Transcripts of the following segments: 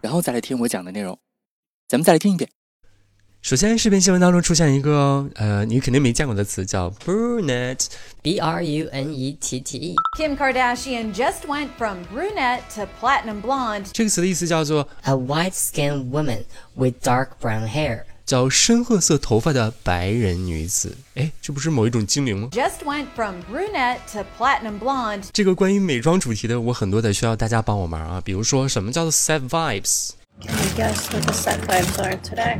然后再来听我讲的内容，咱们再来听一遍。首先，视频新闻当中出现一个呃，你肯定没见过的词，叫 brunette，b r u n e t t e。Kim Kardashian just went from brunette to platinum blonde。这个词的意思叫做 a white-skinned woman with dark brown hair。叫深褐色头发的白人女子，哎，这不是某一种精灵吗？Just went from brunette to platinum blonde。这个关于美妆主题的，我很多的需要大家帮我忙啊。比如说，什么叫做 set vibes？Can you guess what the set vibes are today？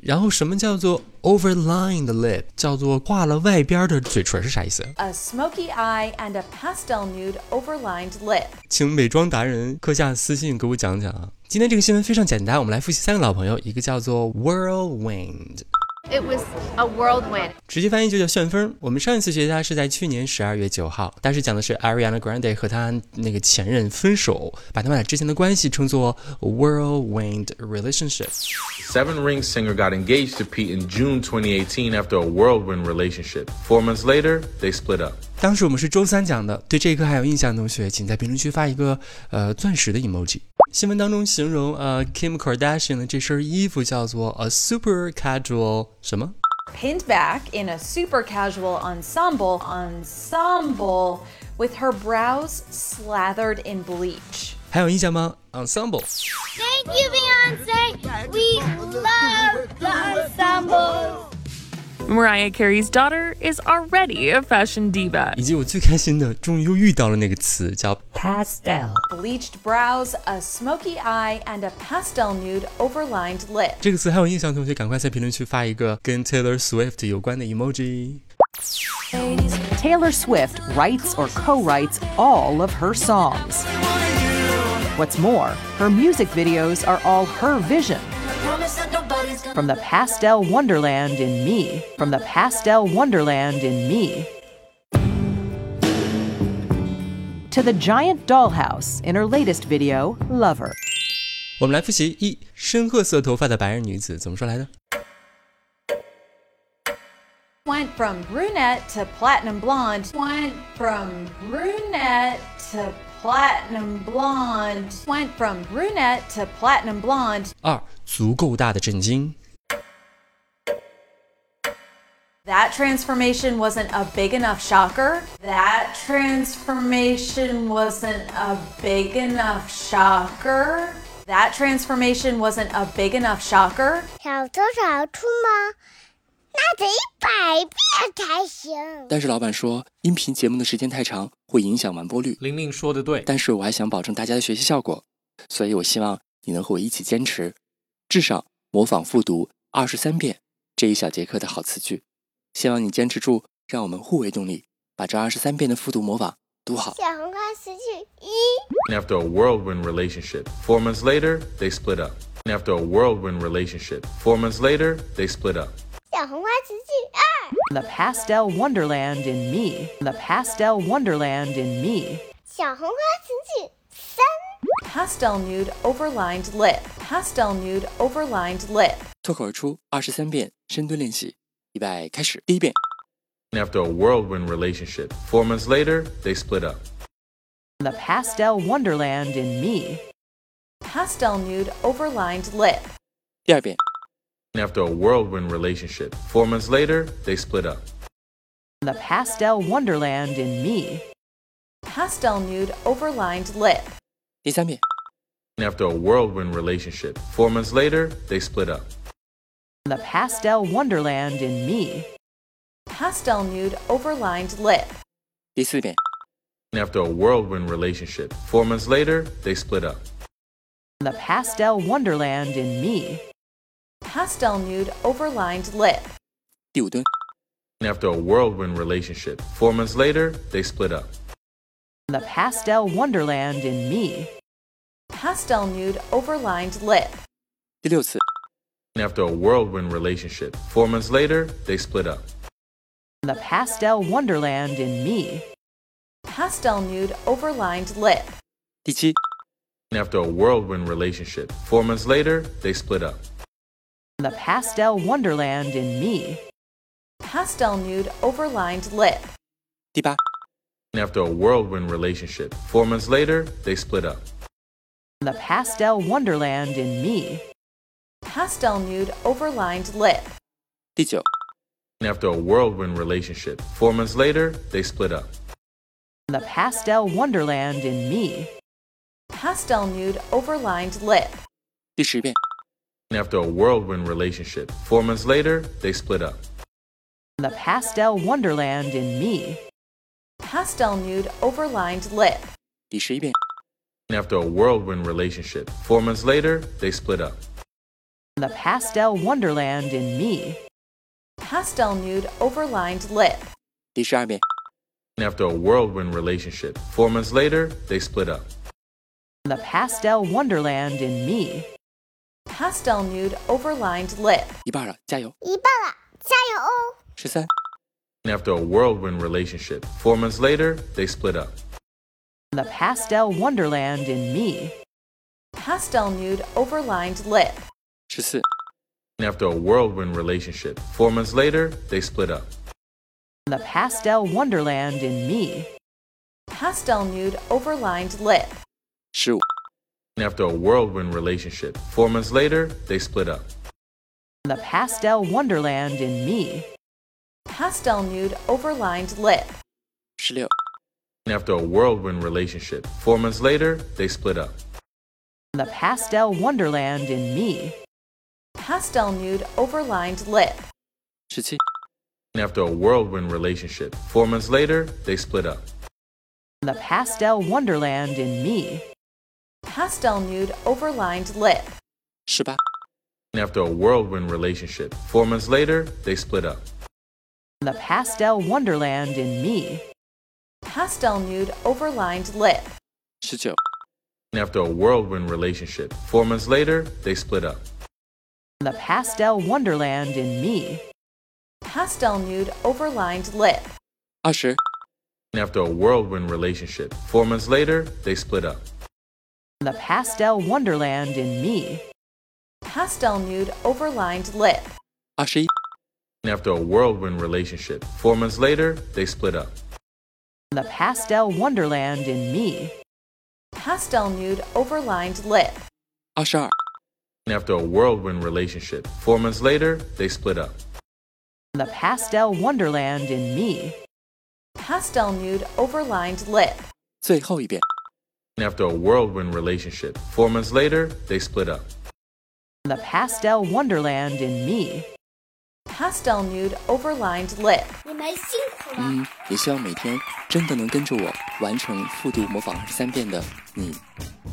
然后什么叫做 overlined lip？叫做画了外边的嘴唇是啥意思？A smoky eye and a pastel nude overlined lip。请美妆达人课下私信给我讲讲啊。今天这个新闻非常简单，我们来复习三个老朋友，一个叫做 whirlwind。It was a whirlwind，直接翻译就叫旋风。我们上一次学它是在去年十二月九号，当时讲的是 Ariana Grande 和她那个前任分手，把他们俩之前的关系称作 whirlwind relationship。Seven Ring singer got engaged to Pete in June 2018 after a whirlwind relationship. Four months later, they split up. 当时我们是周三讲的，对这一课还有印象的同学，请在评论区发一个呃钻石的 emoji。新闻当中形容呃 Kim Kardashian 的这身衣服叫做 a super casual 什么？Pinned back in a super casual ensemble ensemble with her brows slathered in bleach。还有印象吗？Ensemble。Thank you, Beyonce. We Mariah Carey's daughter is already a fashion diva. 以及我最开心的，终于又遇到了那个词，叫 pastel. Bleached brows, a smoky eye, and a pastel nude overlined lip. 这个词还有印象的同学，赶快在评论区发一个跟 Taylor Swift 有关的 emoji。Taylor Swift writes or co-writes all of her songs. What's more, her music videos are all her vision. From the pastel wonderland in me, from the pastel wonderland in me, to the giant dollhouse in her latest video, Lover. 我们来复习一深褐色头发的白人女子怎么说来的 ？Went from brunette to platinum blonde. Went from brunette to platinum blonde. Went from brunette to platinum blonde. 二足够大的震惊。That transformation wasn't a big enough shocker. That transformation wasn't a big enough shocker. That transformation wasn't a big enough shocker. 小偷少出吗？ 那得一百遍才行。但是老板说，音频节目的时间太长，会影响完播率。玲玲说的对，但是我还想保证大家的学习效果，所以我希望你能和我一起坚持。至少模仿复读二十三遍这一小节课的好词句，希望你坚持住，让我们互为动力，把这二十三遍的复读模仿读好。小红花词句一。After a whirlwind relationship, four months later they split up. After a whirlwind relationship, four months later they split up. 小红花词句二。The pastel wonderland in me. The pastel wonderland in me. 小红花词句三。pastel nude overlined lip, pastel nude overlined lip。脱口而出二十三遍深蹲练习，预备开始。第一遍。After a whirlwind relationship, four months later, they split up. The pastel wonderland in me. Pastel nude overlined lip. 第二遍。 After a whirlwind relationship, four months later, they split up. The pastel wonderland in me. Pastel nude overlined lip. 第三遍。After a whirlwind relationship, four months later, they split up. The pastel wonderland in me. Pastel nude overlined lip. 第四遍。After a whirlwind relationship, four months later, they split up. The pastel wonderland in me. Pastel nude overlined lip. 第五蹲。After a whirlwind relationship, four months later, they split up the pastel wonderland in me. pastel nude overlined lip, 第六次， After a whirlwind relationship, four months later, they split up. The pastel wonderland in me. pastel nude overlined lip, 第七， After a whirlwind relationship, four months later, they split up. The pastel wonderland in me. pastel nude overlined lip, 第八， After a whirlwind relationship, four months later, they split up. The pastel wonderland in me. pastel nude overlined lip, 第九， After a whirlwind relationship, four months later, they split up. The pastel wonderland in me. pastel nude overlined lip, 第十遍， After a whirlwind relationship, four months later, they split up. The pastel wonderland in me. pastel nude overlined lip, 第十一遍， After a whirlwind relationship, four months later, they split up. The pastel wonderland in me. pastel nude overlined lip, 第十二遍， After a whirlwind relationship, four months later, they split up. The pastel wonderland in me. pastel nude overlined lip, 一半了，加油！一半了，加油哦！十三、 After a whirlwind relationship, four months later, they split up. The pastel wonderland in me. pastel nude overlined lip, 十四、 After a whirlwind relationship, four months later, they split up. The pastel wonderland in me. pastel nude overlined lip, 十五、 after a whirlwind relationship. Four months later, they split up. The pastel wonderland in me. Pastel nude overlined lip. After a whirlwind relationship. Four months later, they split up. The pastel wonderland in me. Pastel nude overlined lip. After a whirlwind relationship. Four months later, they split up. The pastel wonderland in me. Pastel nude overlined lip. After a whirlwind relationship, four months later, they split up. The pastel wonderland in me. Pastel nude overlined lip. After a whirlwind relationship, four months later, they split up. The pastel wonderland in me. Pastel nude overlined lip. 20. After a whirlwind relationship, four months later, they split up. The pastel wonderland in me. pastel nude overlined lip, 二十一、 After a whirlwind relationship, four months later, they split up. The pastel wonderland in me. pastel nude overlined lip, 二十二、 After a whirlwind relationship, four months later, they split up. The pastel wonderland in me. pastel nude overlined lip, 最后一遍。 After a whirlwind relationship, four months later, they split up. The pastel wonderland in me. pastel nude overlined lip, 你们辛苦了。嗯，也希望每天真的能跟着我完成复读模仿二十三遍的你，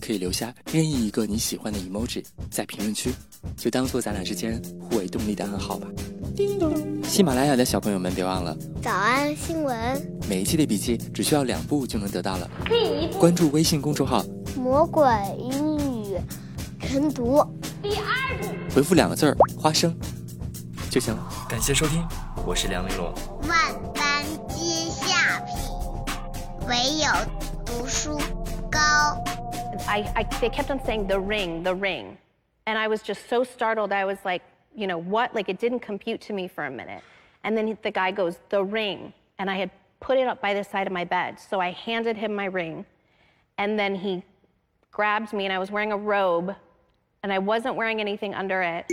可以留下任意一个你喜欢的 emoji 在评论区，就当做咱俩之间互为动力的暗号吧。 叮咚！喜马拉雅的小朋友们别忘了，早安新闻，每一期的笔记只需要两步就能得到了。第一步，关注微信公众号，魔鬼英语晨读。第二步，回复两个字儿“花生”就行了。感谢收听，我是梁玲珑。万般皆下品，唯有读书高。I, I, they kept on saying the ring, the ring. And I was just so startled. I was like, you know, what? Like it didn't compute to me for a minute. And then the guy goes, the ring. And I had put it up by the side of my bed. So I handed him my ring. And then he grabbed me, and I was wearing a robe, and I wasn't wearing anything under it.